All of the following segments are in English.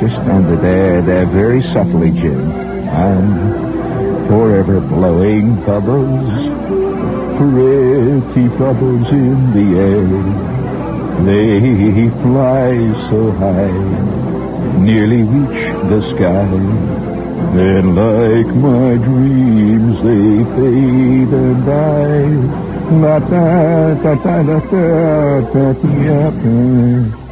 Just under there, there, very subtly, Jim. I'm are blowing bubbles, pretty bubbles in the air. They fly so high, nearly reach the sky. And like my dreams, they fade and die. La da da da da da da da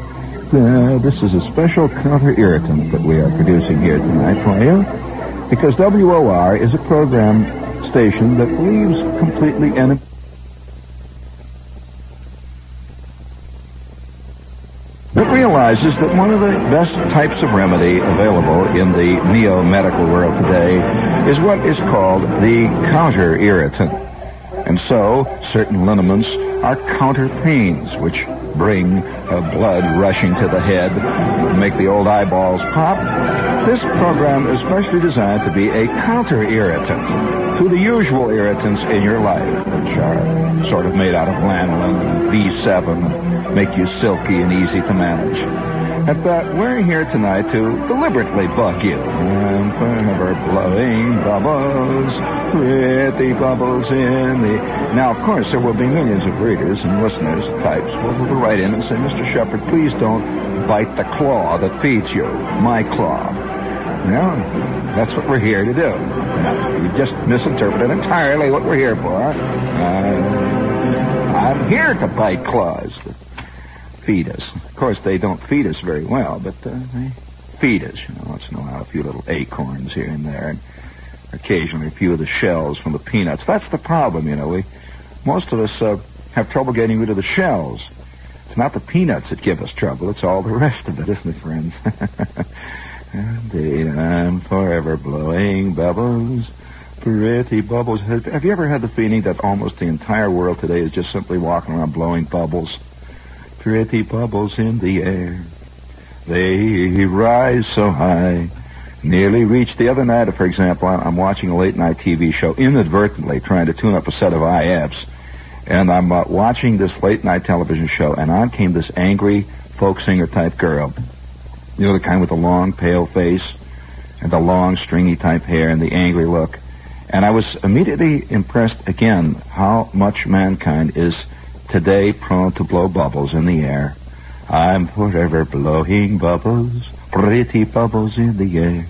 uh, this is a special counter irritant that we are producing here tonight for you because WOR is a program station that believes completely in It realizes that one of the best types of remedy available in the neo-medical world today is what is called the counter irritant. And so, certain liniments are counter pains, which bring blood rushing to the head, make the old eyeballs pop. This program is specially designed to be a counter irritant to the usual irritants in your life, which are sort of made out of lanolin and B7 make you silky and easy to manage. But uh, we're here tonight to deliberately bug you. And forever blowing bubbles, pretty bubbles in the... Now, of course, there will be millions of readers and listeners, types, will, will write in and say, Mr. Shepherd, please don't bite the claw that feeds you, my claw. Well, that's what we're here to do. You just misinterpreted entirely what we're here for. Uh, I'm here to bite claws that feed us. Of course, they don't feed us very well, but uh, they feed us. You know, once in a while, a few little acorns here and there, and occasionally a few of the shells from the peanuts. That's the problem, you know. We most of us uh, have trouble getting rid of the shells. It's not the peanuts that give us trouble. It's all the rest of it, isn't it, friends? Indeed, I'm forever blowing bubbles, pretty bubbles. Have you ever had the feeling that almost the entire world today is just simply walking around blowing bubbles? Pretty bubbles in the air. They rise so high, nearly reach. The other night, for example, I'm watching a late night TV show, inadvertently trying to tune up a set of IFs, and I'm uh, watching this late night television show, and on came this angry folk singer type girl. You know, the kind with the long, pale face and the long, stringy type hair and the angry look. And I was immediately impressed again how much mankind is today prone to blow bubbles in the air. I'm forever blowing bubbles, pretty bubbles in the air.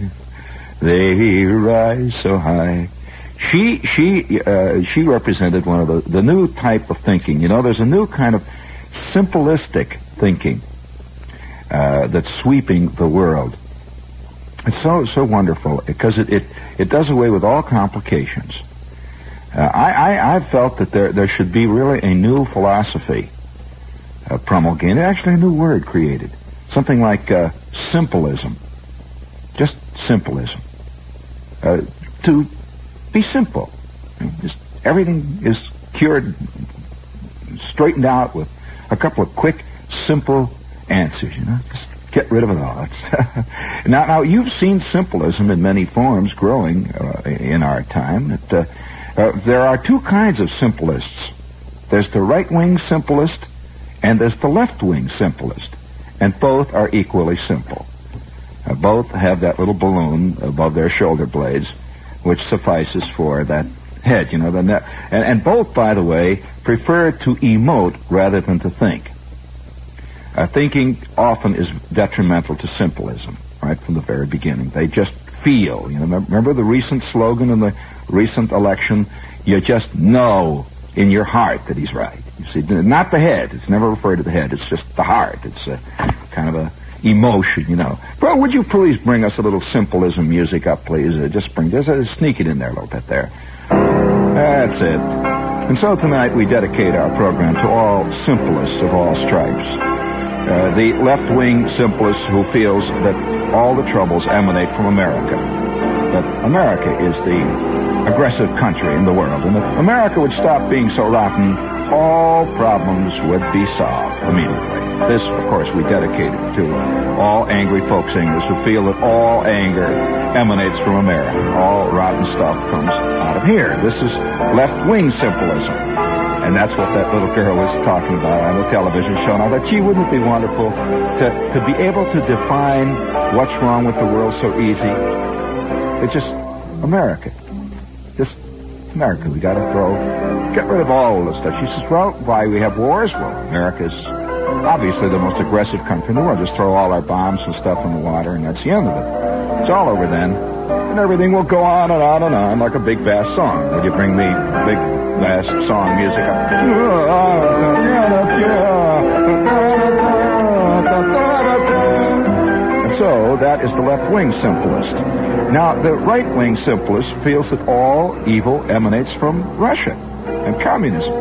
They rise so high. She she uh, she represented one of the the new type of thinking. You know, there's a new kind of simplistic thinking uh, that's sweeping the world. It's so so wonderful because it, it it does away with all complications. Uh, I, I I've felt that there there should be really a new philosophy uh, promulgated, actually a new word created, something like uh, simplism, just simplism, uh, to be simple. Just everything is cured, straightened out with a couple of quick, simple answers. You know, just get rid of it all. now, now you've seen simplism in many forms growing uh, in our time. It, uh, there are two kinds of simplists. There's the right-wing simplist, and there's the left-wing simplist, and both are equally simple. Uh, both have that little balloon above their shoulder blades, which suffices for that head. You know, the and, and both, by the way, prefer to emote rather than to think. Uh, thinking often is detrimental to simplism, right from the very beginning. They just feel. You know, remember the recent slogan in the recent election? You just know in your heart that he's right. You see, not the head. It's never referred to the head. It's just the heart. It's a kind of a emotion, you know. Bro, would you please bring us a little simplism music up, please? Uh, just bring, just uh, sneak it in there a little bit there. That's it. And so tonight we dedicate our program to all simplest of all stripes. Uh, the left-wing simplist who feels that all the troubles emanate from America. That America is the aggressive country in the world. And if America would stop being so rotten, all problems would be solved immediately. This, of course, we dedicated to all angry folk singers who feel that all anger emanates from America. All rotten stuff comes out of here. This is left-wing simplism. And that's what that little girl was talking about on the television show. Now, that gee, wouldn't it be wonderful to, to be able to define what's wrong with the world so easy? It's just America. Just America. We got to throw, get rid of all the stuff. She says, well, why we have wars? Well, America's obviously the most aggressive country in the world. Just throw all our bombs and stuff in the water, and that's the end of it. It's all over then. And everything will go on and on and on like a big, vast song. Would you bring me big, vast song music And oh, so that is the left-wing simplist. Now, the right-wing simplist feels that all evil emanates from Russia and communism.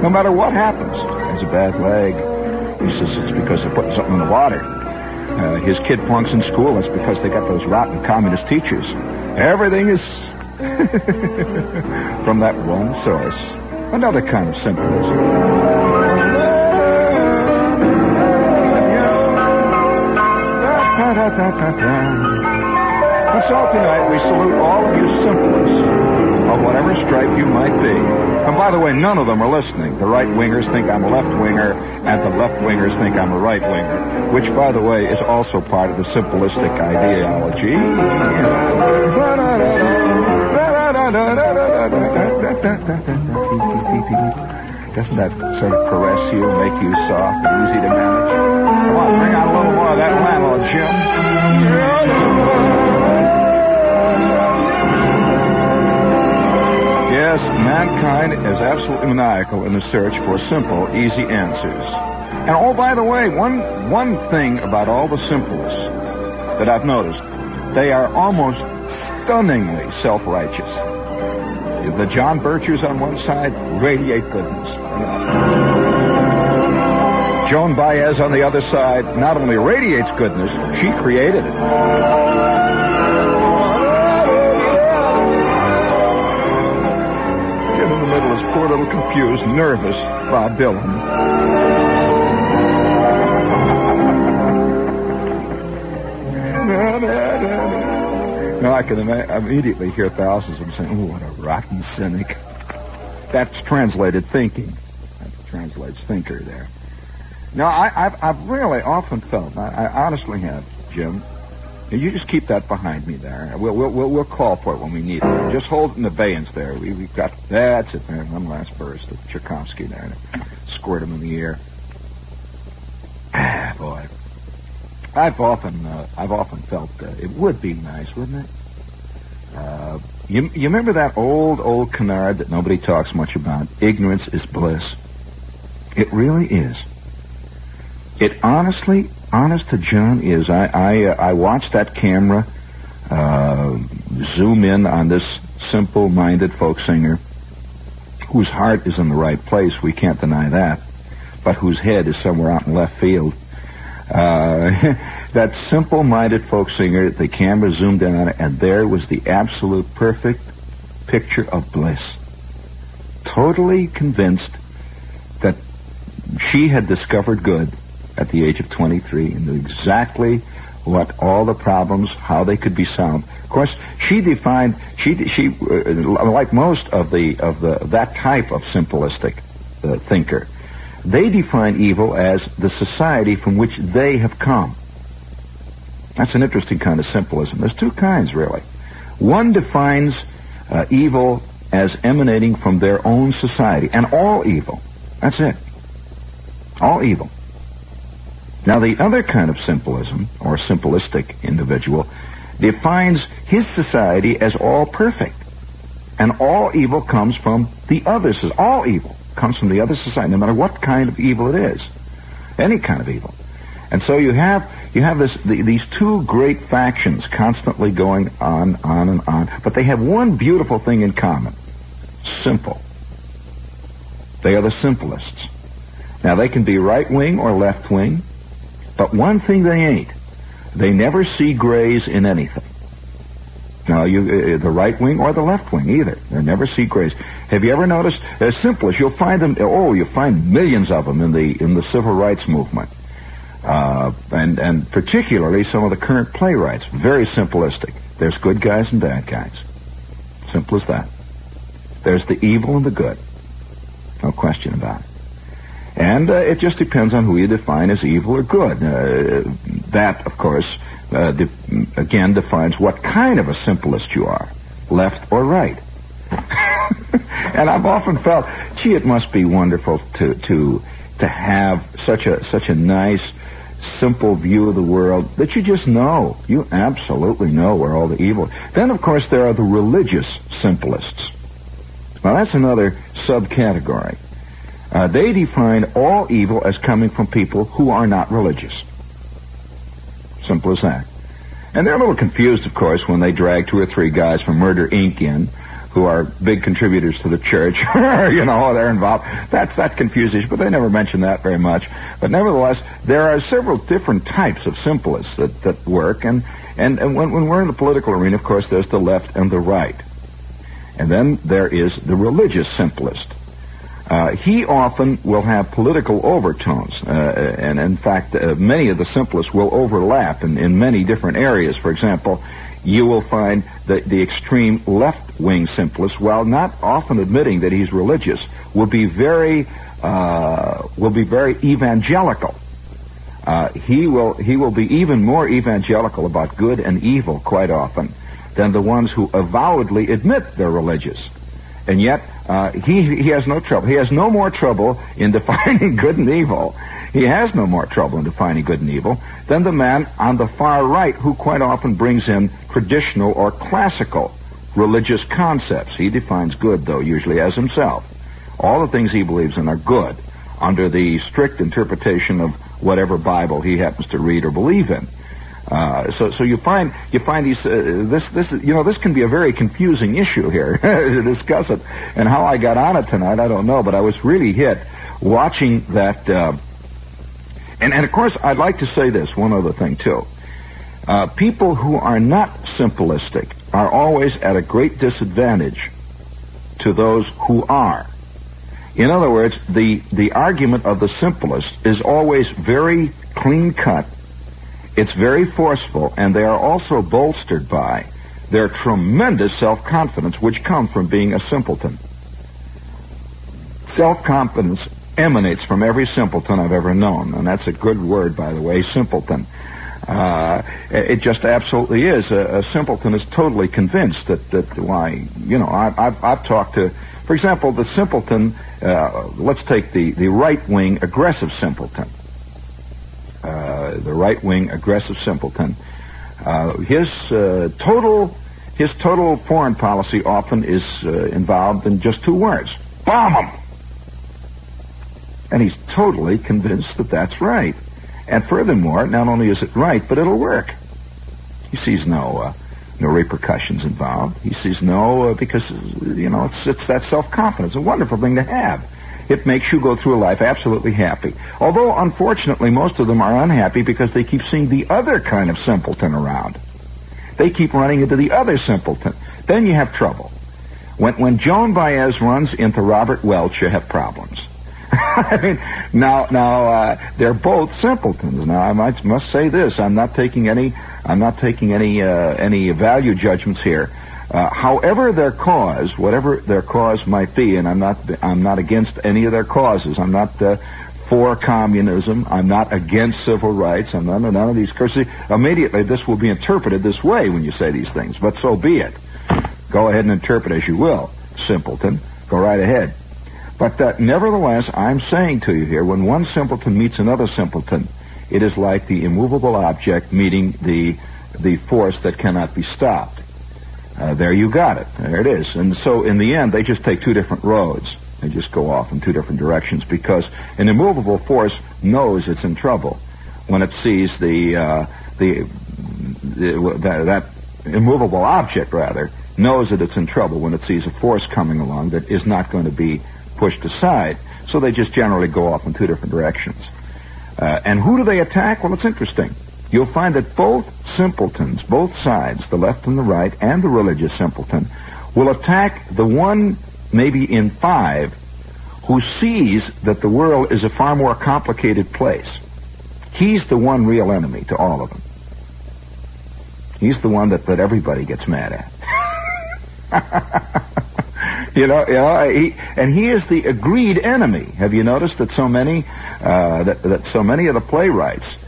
No matter what happens, has a bad leg. He says it's because they're putting something in the water. Uh, his kid flunks in school. It's because they got those rotten communist teachers. Everything is from that one source. Another kind of simplism. And so tonight we salute all of you simplest of whatever stripe you might be. And by the way, none of them are listening. The right wingers think I'm a left winger, and the left wingers think I'm a right winger, which, by the way, is also part of the simplistic ideology. Doesn't that sort of caress you, make you soft and easy to manage? Come on, bring out a little more of that landlord, Jim. Yes, mankind is absolutely maniacal in the search for simple, easy answers. And oh, by the way, one one thing about all the simplest that I've noticed, they are almost stunningly self-righteous. The John Birchers on one side radiate goodness. Joan Baez on the other side not only radiates goodness, she created it. In the middle is poor little confused, nervous Bob Dylan. Now I can immediately hear thousands of them saying, "Oh, what a rotten cynic." That's translated thinking. Translates thinker there. Now I, have I've really often felt, I, I honestly have, Jim, you just keep that behind me there. We'll, we'll, we'll, we'll call for it when we need it. Just hold it in abeyance there. We, have got, that's it, man. One last burst of Tchaikovsky there. Squirt him in the ear. Ah, boy. I've often, uh, I've often felt uh, it would be nice, wouldn't it? Uh, you, you remember that old, old canard that nobody talks much about? Ignorance is bliss. It really is. It honestly, honest to John is I I, uh, I watched that camera uh, zoom in on this simple-minded folk singer whose heart is in the right place. We can't deny that, but whose head is somewhere out in left field. Uh, that simple-minded folk singer, the camera zoomed in on it, and there was the absolute perfect picture of bliss. Totally convinced she had discovered good at the age of 23 and knew exactly what all the problems, how they could be solved. Of course, she defined she she uh, like most of the of the that type of simplistic uh, thinker, they define evil as the society from which they have come. That's an interesting kind of simplism. There's two kinds really. One defines uh, evil as emanating from their own society, and all evil. That's it. All evil. Now, the other kind of simplism, or simplistic individual, defines his society as all perfect. And all evil comes from the other society. All evil comes from the other society, no matter what kind of evil it is. Any kind of evil. And so you have you have this the, these two great factions constantly going on, on and on, but they have one beautiful thing in common. Simple. They are the simplest. Now they can be right wing or left wing. But one thing they ain't, they never see grays in anything. Now, you, uh, the right wing or the left wing, either. They never see grays. Have you ever noticed? As simple as you'll find them. Oh, you find millions of them in the in the civil rights movement, uh, and and particularly some of the current playwrights. Very simplistic. There's good guys and bad guys. Simple as that. There's the evil and the good. No question about it. And uh, it just depends on who you define as evil or good. Uh, that, of course, uh, de- again defines what kind of a simplist you are, left or right. and I've often felt, gee, it must be wonderful to to to have such a such a nice, simple view of the world that you just know. You absolutely know where all the evil. Then, of course, there are the religious simplists. Now, that's another subcategory. Uh, they define all evil as coming from people who are not religious. Simple as that. And they're a little confused, of course, when they drag two or three guys from Murder Inc. in, who are big contributors to the church. you know, they're involved. That's that confuses, but they never mention that very much. But nevertheless, there are several different types of simplists that, that work, and, and, and when, when we're in the political arena, of course, there's the left and the right. And then there is the religious simplist. Uh, he often will have political overtones, uh, and in fact, uh, many of the simplest will overlap in, in many different areas. For example, you will find that the extreme left-wing simplist, while not often admitting that he's religious, will be very uh, will be very evangelical. Uh, he will he will be even more evangelical about good and evil quite often than the ones who avowedly admit they're religious. And yet, uh, he, he has no trouble. He has no more trouble in defining good and evil. He has no more trouble in defining good and evil than the man on the far right who quite often brings in traditional or classical religious concepts. He defines good, though, usually as himself. All the things he believes in are good under the strict interpretation of whatever Bible he happens to read or believe in. Uh, so, so you find you find these uh, this this you know this can be a very confusing issue here to discuss it. And how I got on it tonight, I don't know, but I was really hit watching that. Uh, and and of course, I'd like to say this one other thing too. Uh, people who are not simplistic are always at a great disadvantage to those who are. In other words, the the argument of the simplist is always very clean cut it's very forceful, and they are also bolstered by their tremendous self-confidence, which comes from being a simpleton. Self-confidence emanates from every simpleton I've ever known, and that's a good word, by the way, simpleton. Uh, it just absolutely is. A, a, simpleton is totally convinced that, that why, you know, I, have I've talked to, for example, the simpleton, uh, let's take the, the right-wing aggressive simpleton. Uh, the right-wing aggressive simpleton. Uh, his uh, total his total foreign policy often is involved in just two words: bomb them. And he's totally convinced that that's right. And furthermore, not only is it right, but it'll work. He sees no uh, no repercussions involved. He sees no uh, because you know it's it's that self confidence, a wonderful thing to have. It makes you go through a life absolutely happy. Although, unfortunately, most of them are unhappy because they keep seeing the other kind of simpleton around. They keep running into the other simpleton. Then you have trouble. When, when Joan Baez runs into Robert Welch, you have problems. I mean, now, now uh, they're both simpletons. Now, I might, must say this: I'm not taking any, I'm not taking any, uh, any value judgments here. Uh, however their cause, whatever their cause might be, and I'm not I'm not against any of their causes. I'm not uh, for communism. I'm not against civil rights. I'm not none of these curses. Immediately, this will be interpreted this way when you say these things. But so be it. Go ahead and interpret as you will, simpleton. Go right ahead. But uh, nevertheless, I'm saying to you here, when one simpleton meets another simpleton, it is like the immovable object meeting the the force that cannot be stopped. Uh, there you got it. There it is. And so in the end, they just take two different roads. They just go off in two different directions because an immovable force knows it's in trouble when it sees the, uh, the, the that, that immovable object rather knows that it's in trouble when it sees a force coming along that is not going to be pushed aside. So they just generally go off in two different directions. Uh, and who do they attack? Well, it's interesting. You'll find that both simpletons, both sides, the left and the right, and the religious simpleton, will attack the one, maybe in five, who sees that the world is a far more complicated place. He's the one real enemy to all of them. He's the one that, that everybody gets mad at. you know, you know, he, and he is the agreed enemy. Have you noticed that so many, uh, that, that so many of the playwrights,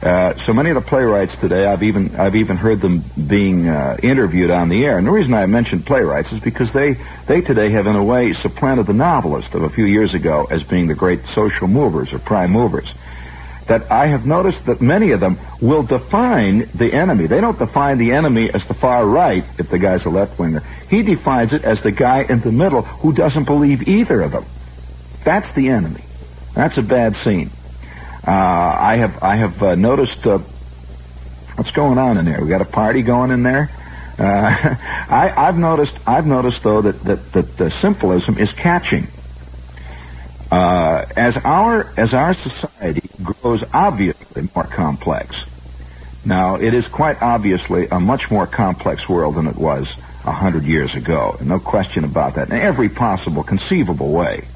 uh, so many of the playwrights today, I've even I've even heard them being uh, interviewed on the air. And the reason I mentioned playwrights is because they they today have in a way supplanted the novelist of a few years ago as being the great social movers or prime movers that I have noticed that many of them will define the enemy. They don't define the enemy as the far right, if the guy's a left winger. He defines it as the guy in the middle who doesn't believe either of them. That's the enemy. That's a bad scene. Uh, I have I have uh, noticed uh, what's going on in there. We got a party going in there. I, have noticed I've noticed though that, that that the simplism is catching. As our as our society grows obviously more complex, now it is quite obviously a much more complex world than it was a hundred years ago. No question about that. In every possible conceivable way.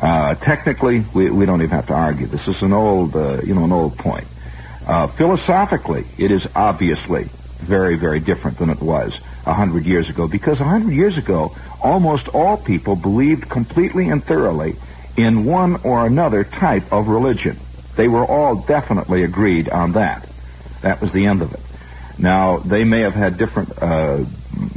Uh, technically, we, we don't even have to argue. This is an old, uh, you know, an old point. Uh, philosophically, it is obviously very, very different than it was a hundred years ago because a hundred years ago, almost all people believed completely and thoroughly in one or another type of religion. They were all definitely agreed on that. That was the end of it. Now, they may have had different uh,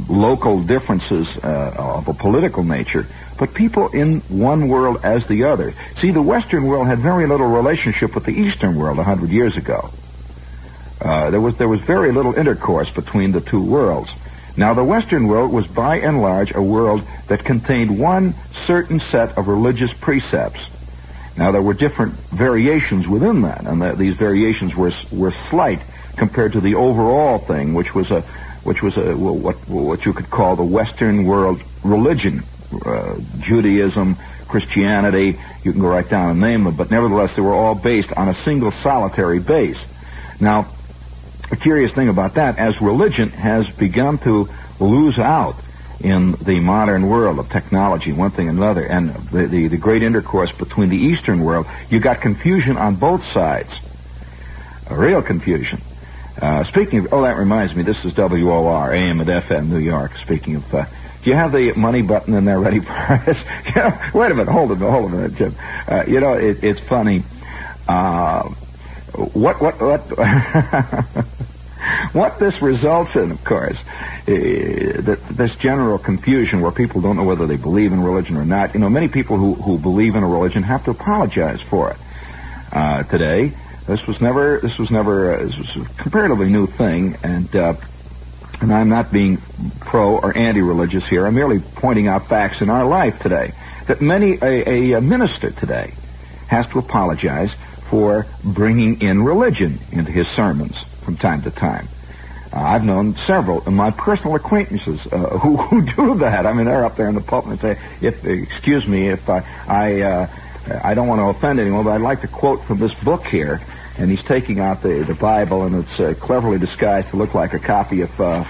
local differences uh, of a political nature, but people in one world as the other. See, the Western world had very little relationship with the Eastern world a hundred years ago. Uh, there was there was very little intercourse between the two worlds. Now, the Western world was by and large a world that contained one certain set of religious precepts. Now, there were different variations within that, and the, these variations were were slight compared to the overall thing, which was a which was a what what you could call the Western world religion, uh, Judaism, Christianity. You can go right down and name them, but nevertheless, they were all based on a single solitary base. Now, a curious thing about that, as religion has begun to lose out in the modern world of technology, one thing and another, and the, the, the great intercourse between the Eastern world, you got confusion on both sides. A real confusion. Uh, speaking of, oh, that reminds me, this is WOR, AM and FM, New York. Speaking of, uh, do you have the money button in there ready for us? you know, wait a minute, hold it, hold a minute, Jim. Uh, you know, it, it's funny. Uh, what, what, what, what this results in, of course, this general confusion where people don't know whether they believe in religion or not. You know, many people who, who believe in a religion have to apologize for it. Uh, today, this was never, this was never, uh, this was a comparatively new thing, and, uh, and I'm not being pro or anti-religious here. I'm merely pointing out facts in our life today. That many, a, a minister today has to apologize for bringing in religion into his sermons from time to time. Uh, I've known several of my personal acquaintances uh, who, who do that. I mean, they're up there in the pulpit and say, "If excuse me, if I I, uh, I don't want to offend anyone, but I'd like to quote from this book here." And he's taking out the the Bible, and it's uh, cleverly disguised to look like a copy of uh,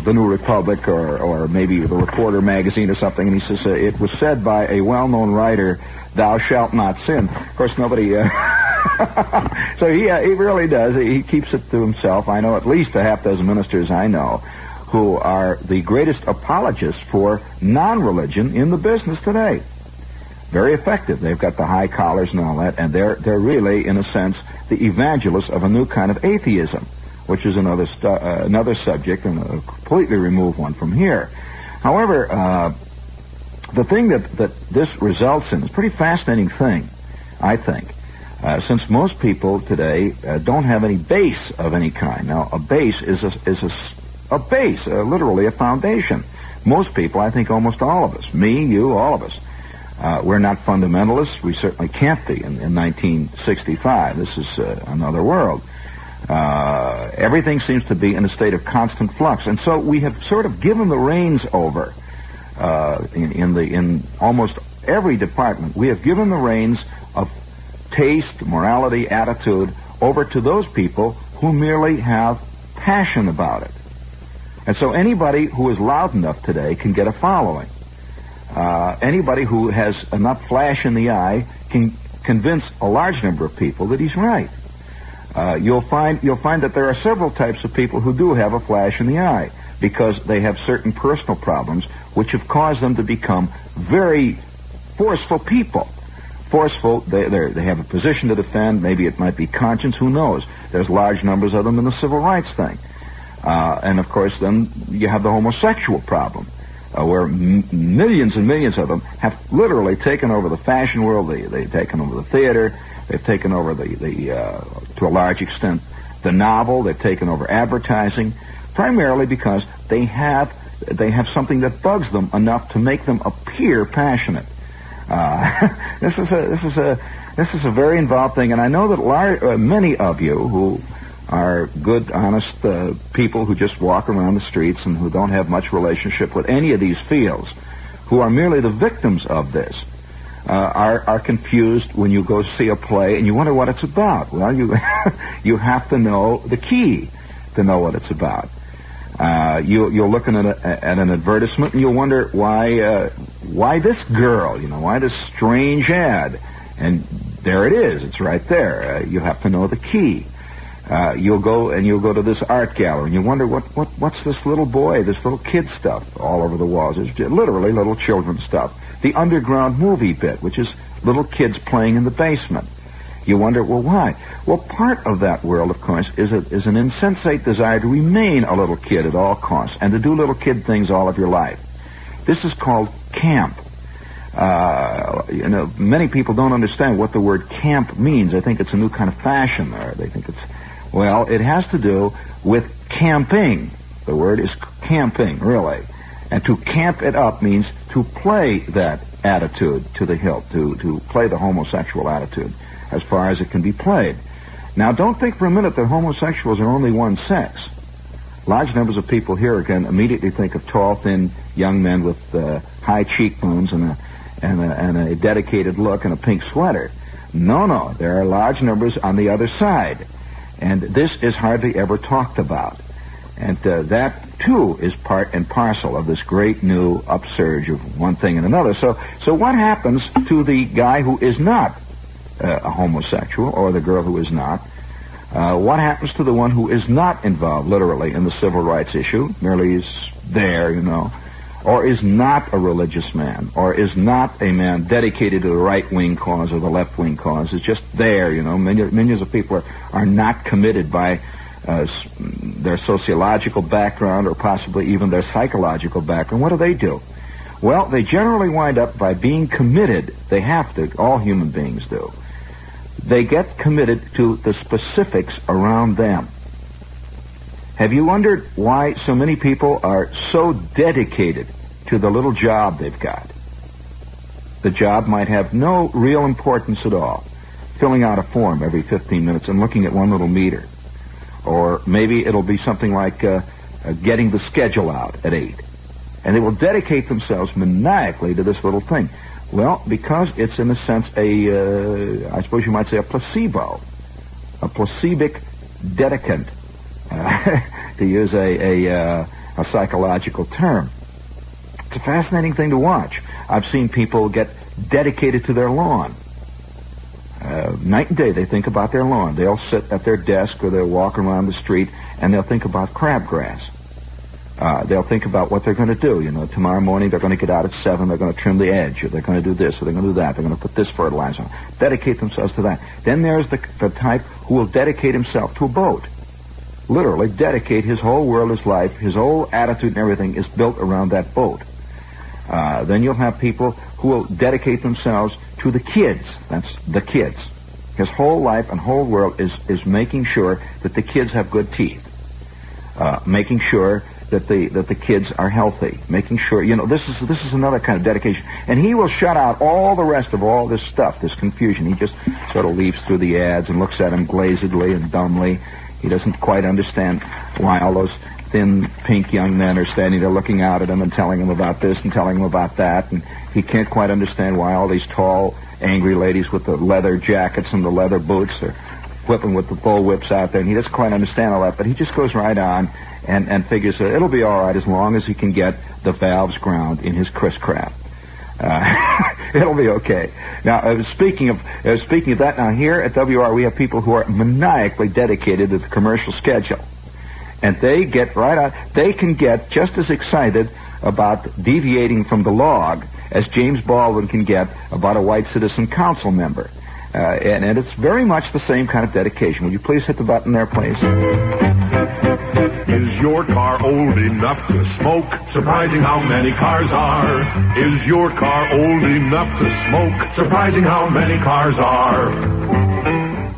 the New Republic or or maybe the Reporter magazine or something. And he says uh, it was said by a well-known writer, "Thou shalt not sin." Of course, nobody. so he, uh, he really does. He keeps it to himself. I know at least a half dozen ministers I know who are the greatest apologists for non-religion in the business today. Very effective. They've got the high collars and all that, and they're they're really, in a sense, the evangelists of a new kind of atheism, which is another stu- uh, another subject and a completely remove one from here. However, uh, the thing that that this results in is a pretty fascinating thing, I think. Uh, since most people today uh, don't have any base of any kind. Now, a base is a, is a, a base, uh, literally a foundation. Most people, I think almost all of us, me, you, all of us, uh, we're not fundamentalists. We certainly can't be in, in 1965. This is uh, another world. everything seems to be in a state of constant flux, and so we have sort of given the reins over in, in the in almost every department. We have given the reins of taste, morality, attitude over to those people who merely have passion about it. And so anybody who is loud enough today can get a following. Uh, anybody who has enough flash in the eye can convince a large number of people that he's right. Uh, you'll find you'll find that there are several types of people who do have a flash in the eye because they have certain personal problems which have caused them to become very forceful people. Forceful, they, they have a position to defend. Maybe it might be conscience. Who knows? There's large numbers of them in the civil rights thing. Uh, and of course, then you have the homosexual problem, uh, where m- millions and millions of them have literally taken over the fashion world. They, they've taken over the theater. They've taken over the, the uh, to a large extent, the novel. They've taken over advertising, primarily because they have they have something that bugs them enough to make them appear passionate. Uh, this is a this is a this is a very involved thing, and I know that lar- uh, many of you who are good, honest uh, people who just walk around the streets and who don't have much relationship with any of these fields, who are merely the victims of this, uh, are are confused when you go see a play and you wonder what it's about. Well, you you have to know the key to know what it's about. Uh, you, you're looking at, a, at an advertisement and you'll wonder why uh, why this girl, you know, why this strange ad, and there it is, it's right there. Uh, you have to know the key. Uh, you'll go and you'll go to this art gallery and you wonder what, what what's this little boy, this little kid stuff all over the walls. It's literally little children stuff. The underground movie bit, which is little kids playing in the basement. You wonder, well, why? Well, part of that world, of course, is, a, is an insensate desire to remain a little kid at all costs and to do little kid things all of your life. This is called camp. Uh, you know, many people don't understand what the word camp means. They think it's a new kind of fashion, or they think it's well, it has to do with camping. The word is camping, really. And to camp it up means to play that attitude to the hilt, to, to play the homosexual attitude as far as it can be played. Now, don't think for a minute that homosexuals are only one sex. Large numbers of people here can immediately think of tall, thin young men with uh, high cheekbones and a, and, a, and a dedicated look and a pink sweater. No, no, there are large numbers on the other side. And this is hardly ever talked about. And uh, that too is part and parcel of this great new upsurge of one thing and another. So, so what happens to the guy who is not uh, a homosexual or the girl who is not? Uh, what happens to the one who is not involved literally in the civil rights issue, merely is there, you know, or is not a religious man, or is not a man dedicated to the right wing cause or the left wing cause, is just there, you know. Millions of people are, are not committed by uh, their sociological background or possibly even their psychological background. What do they do? Well, they generally wind up by being committed. They have to, all human beings do. They get committed to the specifics around them. Have you wondered why so many people are so dedicated to the little job they've got? The job might have no real importance at all. Filling out a form every 15 minutes and looking at one little meter. Or maybe it'll be something like uh, uh, getting the schedule out at 8. And they will dedicate themselves maniacally to this little thing. Well, because it's in a sense a, uh, I suppose you might say a placebo. A placebic dedicant to use a, a, uh, a psychological term. It's a fascinating thing to watch. I've seen people get dedicated to their lawn. Uh, night and day, they think about their lawn. They'll sit at their desk or they'll walk around the street and they'll think about crabgrass. Uh, they'll think about what they're going to do. You know, tomorrow morning they're going to get out at seven. They're going to trim the edge, or they're going to do this, or they're going to do that. They're going to put this fertilizer on. Dedicate themselves to that. Then there's the the type who will dedicate himself to a boat literally dedicate his whole world, his life, his whole attitude and everything is built around that boat. Uh, then you'll have people who will dedicate themselves to the kids. That's the kids. His whole life and whole world is, is making sure that the kids have good teeth. Uh, making sure that the that the kids are healthy, making sure you know this is this is another kind of dedication, and he will shut out all the rest of all this stuff, this confusion. He just sort of leaves through the ads and looks at them glazedly and dumbly, he doesn't quite understand why all those thin, pink young men are standing there looking out at him and telling him about this and telling him about that. And he can't quite understand why all these tall, angry ladies with the leather jackets and the leather boots are whipping with the bull whips out there, and he doesn't quite understand all that, but he just goes right on and, and figures uh, it'll be all right as long as he can get the valves ground in his Chris Craft. Uh, it'll be okay. Now, uh, speaking of uh, speaking of that, now here at WOR we have people who are maniacally dedicated to the commercial schedule, and they get right out. They can get just as excited about deviating from the log as James Baldwin can get about a white citizen council member. Uh, and, and it's very much the same kind of dedication. Would you please hit the button there, please? Is your car old enough to smoke? Surprising how many cars are. Is your car old enough to smoke? Surprising how many cars are.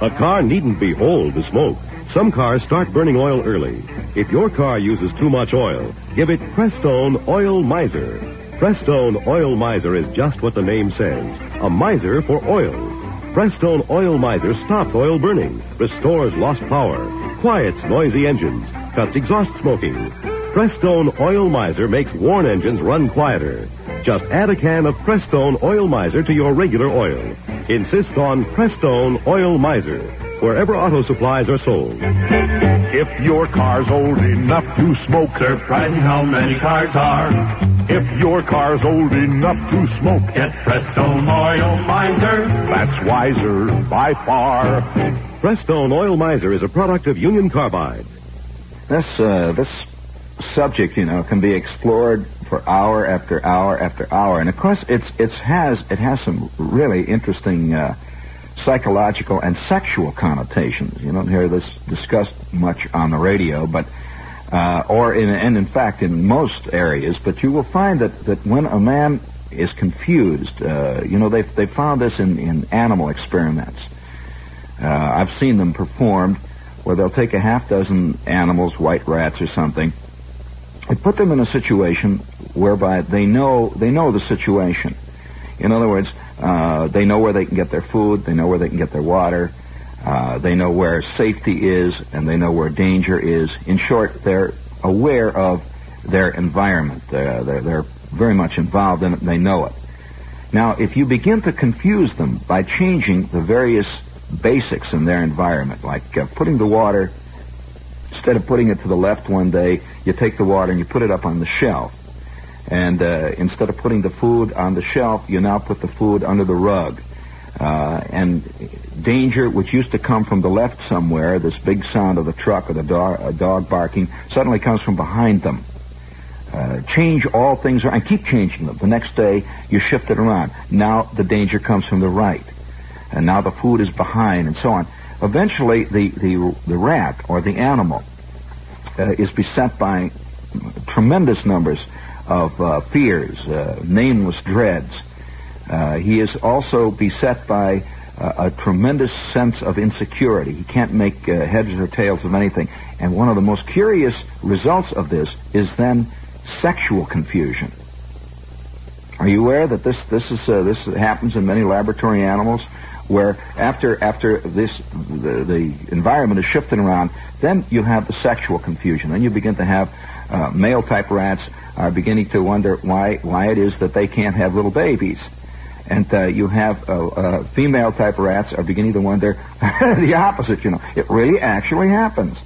A car needn't be old to smoke. Some cars start burning oil early. If your car uses too much oil, give it Prestone Oil Miser. Prestone Oil Miser is just what the name says. A miser for oil. Prestone Oil Miser stops oil burning, restores lost power, quiets noisy engines, cuts exhaust smoking. Prestone Oil Miser makes worn engines run quieter. Just add a can of Prestone Oil Miser to your regular oil. Insist on Prestone Oil Miser wherever auto supplies are sold. If your car's old enough to smoke, surprising how many cars are. If your car's old enough to smoke, get Prestone Oil Miser. That's wiser by far. Prestone Oil Miser is a product of Union Carbide. This uh, this subject, you know, can be explored for hour after hour after hour, and of course, it's it's has it has some really interesting. Uh, psychological and sexual connotations. You don't hear this discussed much on the radio, but uh, or in and in fact in most areas. But you will find that that when a man is confused, uh, you know they've they found this in in animal experiments. Uh, I've seen them performed where they'll take a half dozen animals, white rats or something, and put them in a situation whereby they know they know the situation. In other words, uh, they know where they can get their food, they know where they can get their water, uh, they know where safety is, and they know where danger is. In short, they're aware of their environment. They're, they're, they're very much involved in it, and they know it. Now, if you begin to confuse them by changing the various basics in their environment, like uh, putting the water, instead of putting it to the left one day, you take the water and you put it up on the shelf. And uh, instead of putting the food on the shelf, you now put the food under the rug. Uh, and danger, which used to come from the left somewhere, this big sound of the truck or the dog, dog barking, suddenly comes from behind them. Uh, change all things around and keep changing them. The next day, you shift it around. Now the danger comes from the right. And now the food is behind and so on. Eventually, the, the, the rat or the animal uh, is beset by tremendous numbers of uh, fears, uh, nameless dreads. Uh, he is also beset by uh, a tremendous sense of insecurity. He can't make uh, heads or tails of anything. And one of the most curious results of this is then sexual confusion. Are you aware that this this is uh, this happens in many laboratory animals, where after after this the, the environment is shifting around, then you have the sexual confusion. Then you begin to have uh, male type rats are beginning to wonder why why it is that they can't have little babies. And uh, you have uh, uh, female type rats are beginning to wonder the opposite. You know, it really actually happens.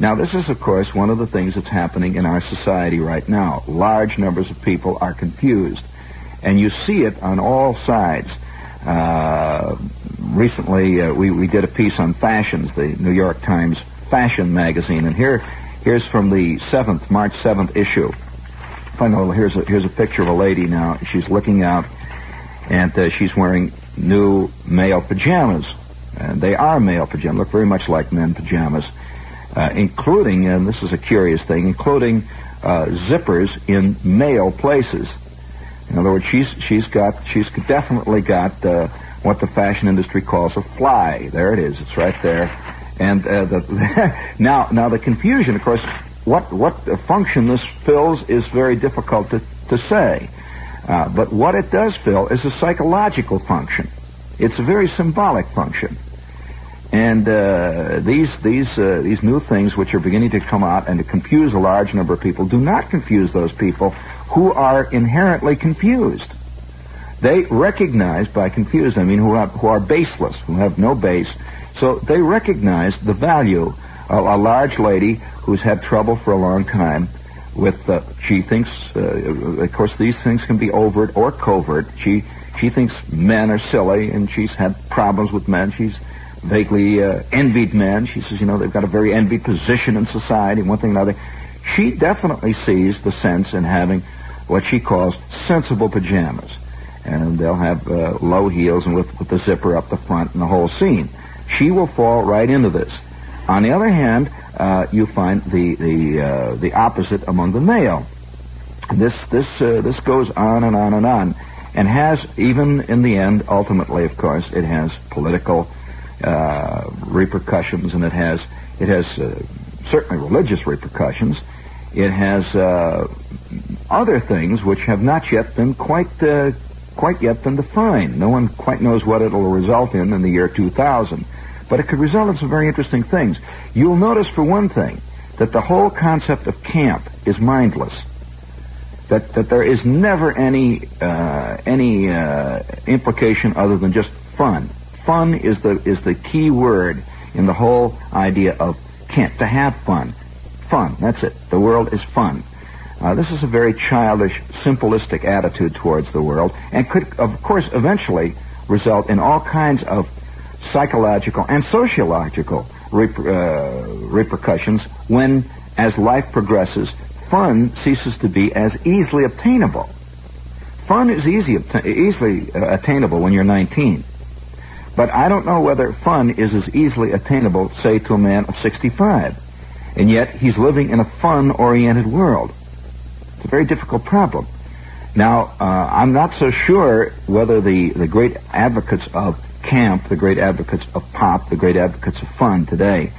Now, this is, of course, one of the things that's happening in our society right now. Large numbers of people are confused, and you see it on all sides. Uh, recently, uh, we we did a piece on fashions, the New York Times fashion magazine, and here here's from the seventh March seventh issue. Find here's a here's a picture of a lady now. She's looking out, and uh, she's wearing new male pajamas, and they are male pajamas. Look very much like men pajamas, uh, including and this is a curious thing, including uh, zippers in male places. In other words, she's she's got she's definitely got uh, what the fashion industry calls a fly. There it is. It's right there. And uh, the, now now the confusion, of course, what what function this fills is very difficult to, to say. Uh, but what it does fill is a psychological function. It's a very symbolic function. And uh, these these uh, these new things which are beginning to come out and to confuse a large number of people do not confuse those people who are inherently confused. They recognize by confused, I mean, who are, who are baseless, who have no base, So they recognize the value of a large lady who's had trouble for a long time with, uh, she thinks, uh, of course, these things can be overt or covert. She, she thinks men are silly and she's had problems with men. She's vaguely uh, envied men. She says, you know, they've got a very envied position in society, one thing another. She definitely sees the sense in having what she calls sensible pajamas. And they'll have uh, low heels and with, with the zipper up the front and the whole scene. She will fall right into this. On the other hand, uh, you find the the uh, the opposite among the male. This this uh, this goes on and on and on, and has even in the end, ultimately, of course, it has political uh, repercussions, and it has it has uh, certainly religious repercussions. It has uh, other things which have not yet been quite quite yet been defined. No one quite knows what it'll result in in the year 2000, but it could result in some very interesting things. You'll notice, for one thing, that the whole concept of camp is mindless. That that there is never any uh, any uh, implication other than just fun. Fun is the is the key word in the whole idea of camp. To have fun fun. That's it. The world is fun. Uh, this is a very childish, simplistic attitude towards the world, and could, of course, eventually result in all kinds of psychological and sociological uh, repercussions when, as life progresses, fun ceases to be as easily obtainable. Fun is easy, easily uh, attainable when you're 19. But I don't know whether fun is as easily attainable, say, to a man of 65 and yet he's living in a fun-oriented world. It's a very difficult problem. Now, uh, I'm not so sure whether the, the great advocates of camp, the great advocates of pop, the great advocates of fun today,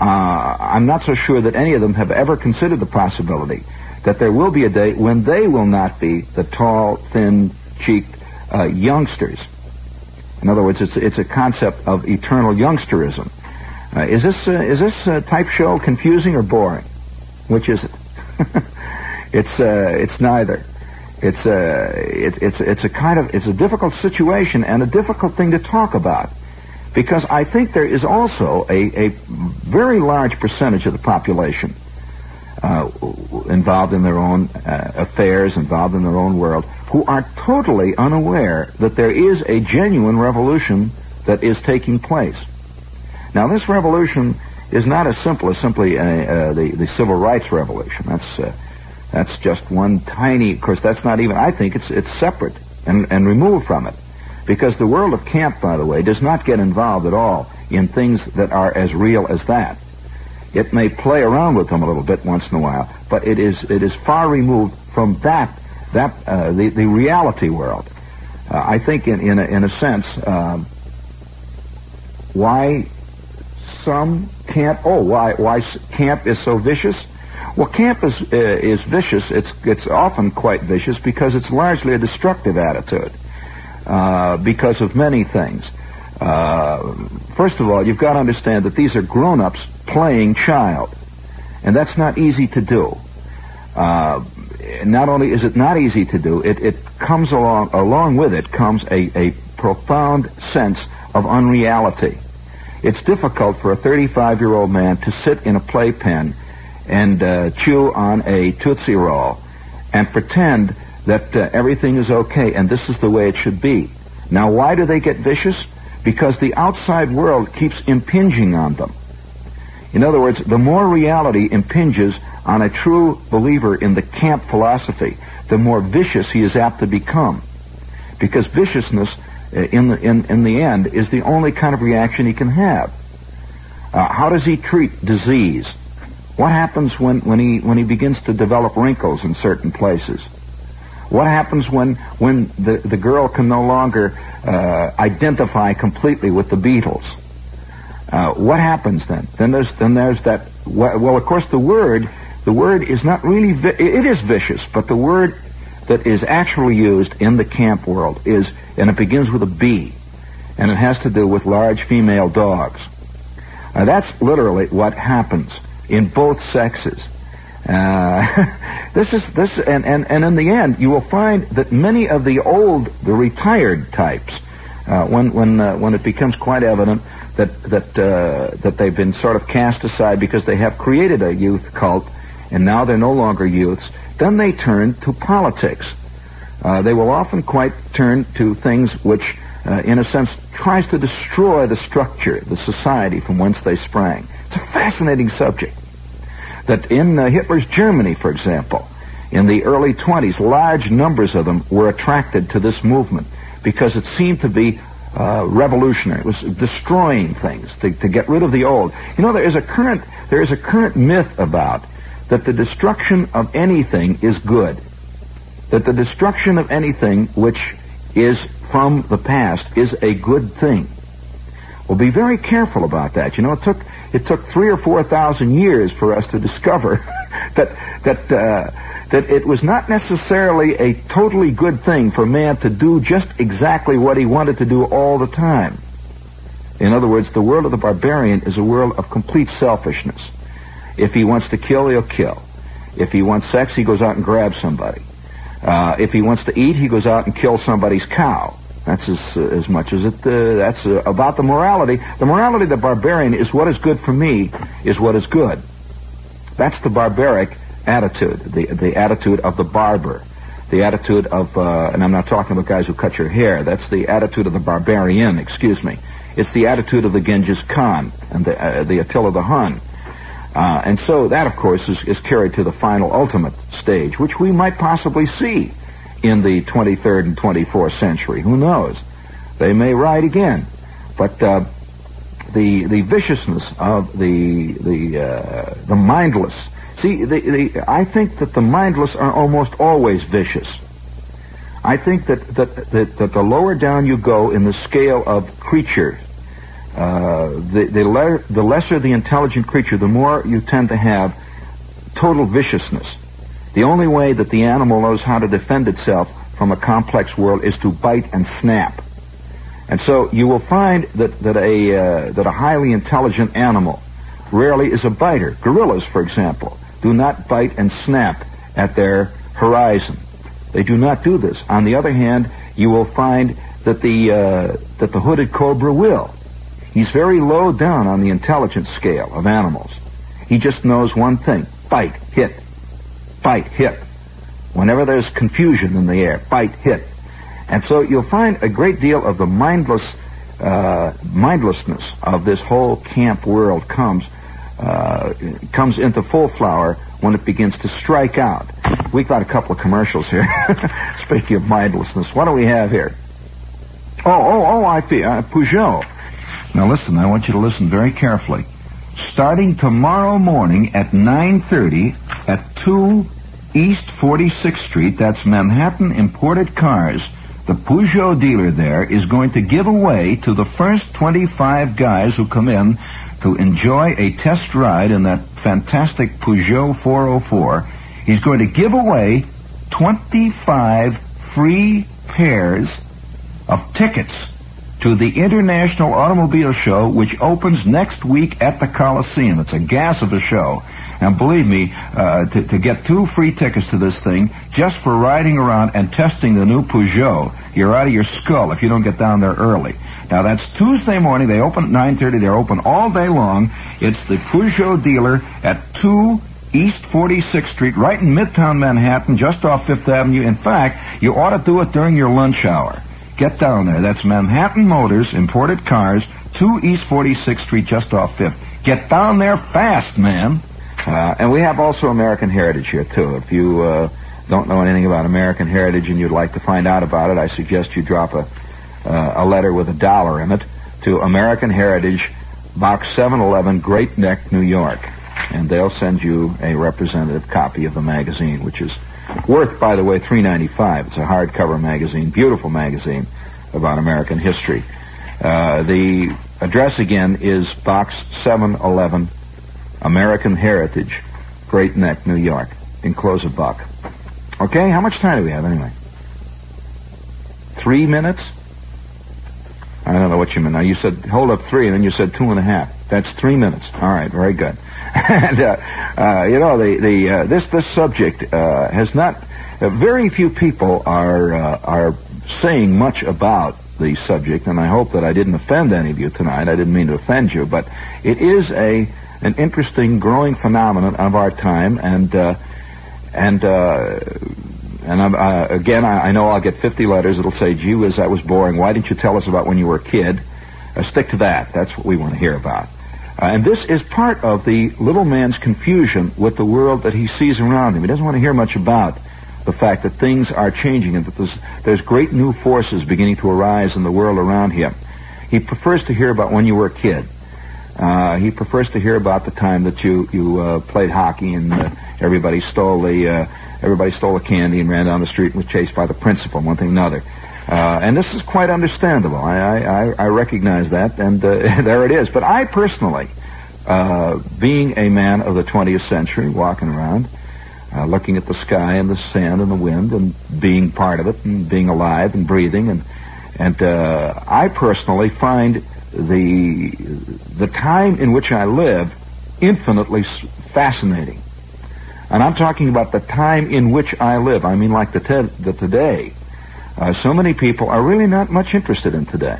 uh, I'm not so sure that any of them have ever considered the possibility that there will be a day when they will not be the tall, thin-cheeked uh, youngsters. In other words, it's, it's a concept of eternal youngsterism. Uh, is this uh, is this uh, type show confusing or boring? Which is it? it's uh, it's neither. It's uh, it's it's it's a kind of it's a difficult situation and a difficult thing to talk about because I think there is also a, a very large percentage of the population uh, involved in their own uh, affairs, involved in their own world, who are totally unaware that there is a genuine revolution that is taking place. Now, this revolution is not as simple as simply uh, uh, the, the civil rights revolution. That's, uh, that's just one tiny, of course, that's not even, I think it's, it's separate and, and removed from it. Because the world of camp, by the way, does not get involved at all in things that are as real as that. It may play around with them a little bit once in a while, but it is, it is far removed from that, that, uh, the, the reality world. Uh, I think in, in, a, in a sense, um, why some camp. Oh, why why camp is so vicious? Well, camp is uh, is vicious. It's it's often quite vicious because it's largely a destructive attitude uh, because of many things. Uh, first of all, you've got to understand that these are grown-ups playing child, and that's not easy to do. Uh, not only is it not easy to do, it, it comes along along with it comes a, a profound sense of unreality. It's difficult for a 35 year old man to sit in a playpen and uh, chew on a Tootsie Roll and pretend that uh, everything is okay and this is the way it should be. Now, why do they get vicious? Because the outside world keeps impinging on them. In other words, the more reality impinges on a true believer in the camp philosophy, the more vicious he is apt to become. Because viciousness uh, in the in, in the end is the only kind of reaction he can have. Uh, how does he treat disease? What happens when, when he when he begins to develop wrinkles in certain places? What happens when when the, the girl can no longer uh, identify completely with the Beatles? Uh, what happens then? Then there's then there's that. Well, of course, the word the word is not really vi- it is vicious, but the word that is actually used in the camp world is, and it begins with a B, and it has to do with large female dogs. Uh, that's literally what happens in both sexes. Uh, this is this, and, and and in the end, you will find that many of the old, the retired types, uh, when when uh, when it becomes quite evident that that uh, that they've been sort of cast aside because they have created a youth cult, and now they're no longer youths. Then they turn to politics. Uh, they will often quite turn to things which, uh, in a sense, tries to destroy the structure, the society from whence they sprang. It's a fascinating subject. That in uh, Hitler's Germany, for example, in the early 20s, large numbers of them were attracted to this movement because it seemed to be uh, revolutionary. It was destroying things to, to get rid of the old. You know, there is a current there is a current myth about that the destruction of anything is good. That the destruction of anything which is from the past is a good thing. Well, be very careful about that. You know, it took it took three or four thousand years for us to discover that that uh, that it was not necessarily a totally good thing for man to do just exactly what he wanted to do all the time. In other words, the world of the barbarian is a world of complete selfishness. If he wants to kill, he'll kill. If he wants sex, he goes out and grabs somebody. Uh, if he wants to eat, he goes out and kills somebody's cow. That's as, uh, as much as it. Uh, that's uh, about the morality. The morality of the barbarian is what is good for me is what is good. That's the barbaric attitude, the, the attitude of the barber, the attitude of, uh, and I'm not talking about guys who cut your hair, that's the attitude of the barbarian, excuse me. It's the attitude of the Genghis Khan and the, uh, the Attila the Hun. Uh, and so that, of course, is, is carried to the final ultimate stage, which we might possibly see in the 23rd and 24th century. Who knows? They may ride again. But uh, the the viciousness of the the uh, the mindless See, the, the, I think that the mindless are almost always vicious. I think that, that, that, that the lower down you go in the scale of creature, uh, the, the, le- the lesser the intelligent creature, the more you tend to have total viciousness. The only way that the animal knows how to defend itself from a complex world is to bite and snap. And so you will find that, that, a, uh, that a highly intelligent animal rarely is a biter. Gorillas, for example, do not bite and snap at their horizon. They do not do this. On the other hand, you will find that the uh, that the hooded cobra will. He's very low down on the intelligence scale of animals. He just knows one thing: bite, hit, bite, hit. Whenever there's confusion in the air, bite, hit. And so you'll find a great deal of the mindless uh, mindlessness of this whole camp world comes uh, comes into full flower when it begins to strike out. We've got a couple of commercials here. Speaking of mindlessness, what do we have here? Oh, oh, oh, I feel uh, Peugeot. Now listen, I want you to listen very carefully. Starting tomorrow morning at 9.30 at 2 East 46th Street, that's Manhattan Imported Cars, the Peugeot dealer there is going to give away to the first 25 guys who come in to enjoy a test ride in that fantastic Peugeot 404. He's going to give away 25 free pairs of tickets to the International Automobile Show, which opens next week at the Coliseum. It's a gas of a show. And believe me, uh, to, to, get two free tickets to this thing, just for riding around and testing the new Peugeot, you're out of your skull if you don't get down there early. Now that's Tuesday morning. They open at 9:30. They're open all day long. It's the Peugeot dealer at 2 East 46th Street, right in Midtown Manhattan, just off Fifth Avenue. In fact, you ought to do it during your lunch hour. Get down there. That's Manhattan Motors, imported cars, 2 East 46th Street, just off Fifth. Get down there fast, man. Uh, and we have also American Heritage here too. If you uh, don't know anything about American Heritage and you'd like to find out about it, I suggest you drop a uh, a letter with a dollar in it to American Heritage, Box 711, Great Neck, New York. And they'll send you a representative copy of the magazine, which is worth, by the way, three ninety five. It's a hardcover magazine, beautiful magazine about American history. Uh, the address again is Box 711, American Heritage, Great Neck, New York. Enclose a buck. Okay, how much time do we have anyway? Three minutes? I don't know what you meant. Now you said hold up three, and then you said two and a half. That's three minutes. All right, very good. and uh, uh, you know the the uh, this this subject uh, has not. Uh, very few people are uh, are saying much about the subject, and I hope that I didn't offend any of you tonight. I didn't mean to offend you, but it is a an interesting growing phenomenon of our time, and and and uh, again, I, I know I'll get 50 letters. It'll say, "Gee whiz, that was boring. Why didn't you tell us about when you were a kid?" Stick to that. That's what we want to hear about. Uh, and this is part of the little man's confusion with the world that he sees around him. He doesn't want to hear much about the fact that things are changing and that there's, there's great new forces beginning to arise in the world around him. He prefers to hear about when you were a kid. Uh, he prefers to hear about the time that you you uh, played hockey and uh, everybody stole the uh, everybody stole the candy and ran down the street and was chased by the principal, one thing or another. Uh, and this is quite understandable. I, I, I recognize that, and uh, there it is. But I personally, uh, being a man of the 20th century, walking around, uh, looking at the sky and the sand and the wind, and being part of it, and being alive and breathing, and and uh, I personally find the the time in which I live infinitely fascinating. And I'm talking about the time in which I live. I mean, like the, te- the today. Uh, so many people are really not much interested in today.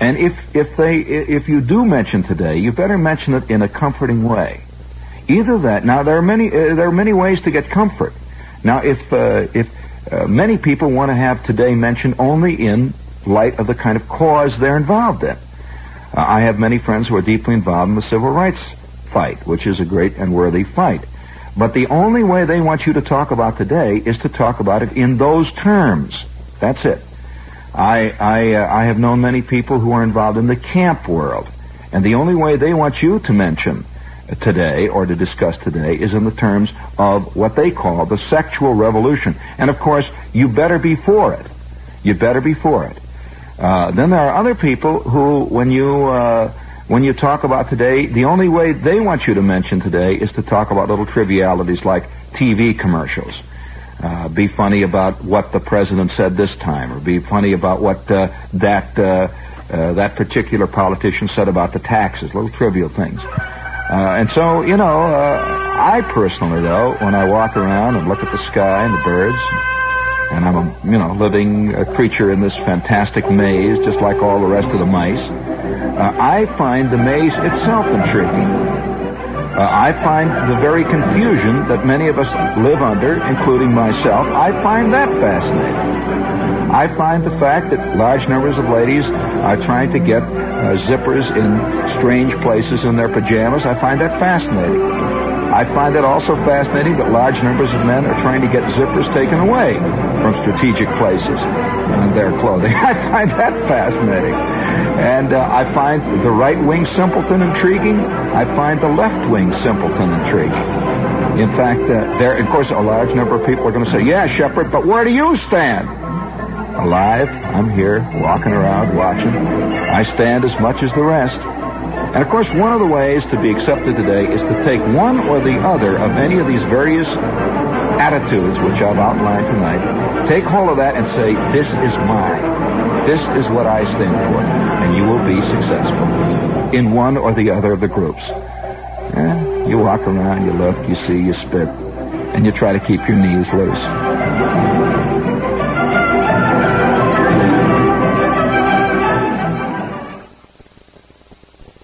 And if if they if you do mention today, you better mention it in a comforting way. Either that. Now there are many uh, there are many ways to get comfort. Now if uh, if uh, many people want to have today mentioned only in light of the kind of cause they're involved in. Uh, I have many friends who are deeply involved in the civil rights fight, which is a great and worthy fight. But the only way they want you to talk about today is to talk about it in those terms. That's it. I I uh, I have known many people who are involved in the camp world, and the only way they want you to mention today or to discuss today is in the terms of what they call the sexual revolution. And of course, you better be for it. You better be for it. Uh, then there are other people who, when you uh, when you talk about today, the only way they want you to mention today is to talk about little trivialities like TV commercials. Uh, be funny about what the president said this time, or be funny about what uh, that uh, uh, that particular politician said about the taxes. Little trivial things. Uh, and so, you know, uh, I personally, though, when I walk around and look at the sky and the birds, and I'm a, you know, living uh, creature in this fantastic maze, just like all the rest of the mice, I find the maze itself intriguing. Uh, I find the very confusion that many of us live under, including myself, I find that fascinating. I find the fact that large numbers of ladies are trying to get uh, zippers in strange places in their pajamas. I find that fascinating. I find it also fascinating that large numbers of men are trying to get zippers taken away from strategic places on their clothing. I find that fascinating. And uh, I find the right wing simpleton intriguing. I find the left wing simpleton intriguing. In fact, uh, there, of course, a large number of people are going to say, yeah, Shepherd, but where do you stand? Alive, I'm here, walking around, watching. I stand as much as the rest. And of course, one of the ways to be accepted today is to take one or the other of any of these various attitudes which I've outlined tonight, take hold of that and say, this is mine. This is what I stand for. And you will be successful in one or the other of the groups. You walk around, you look, you see, you spit, and you try to keep your knees loose.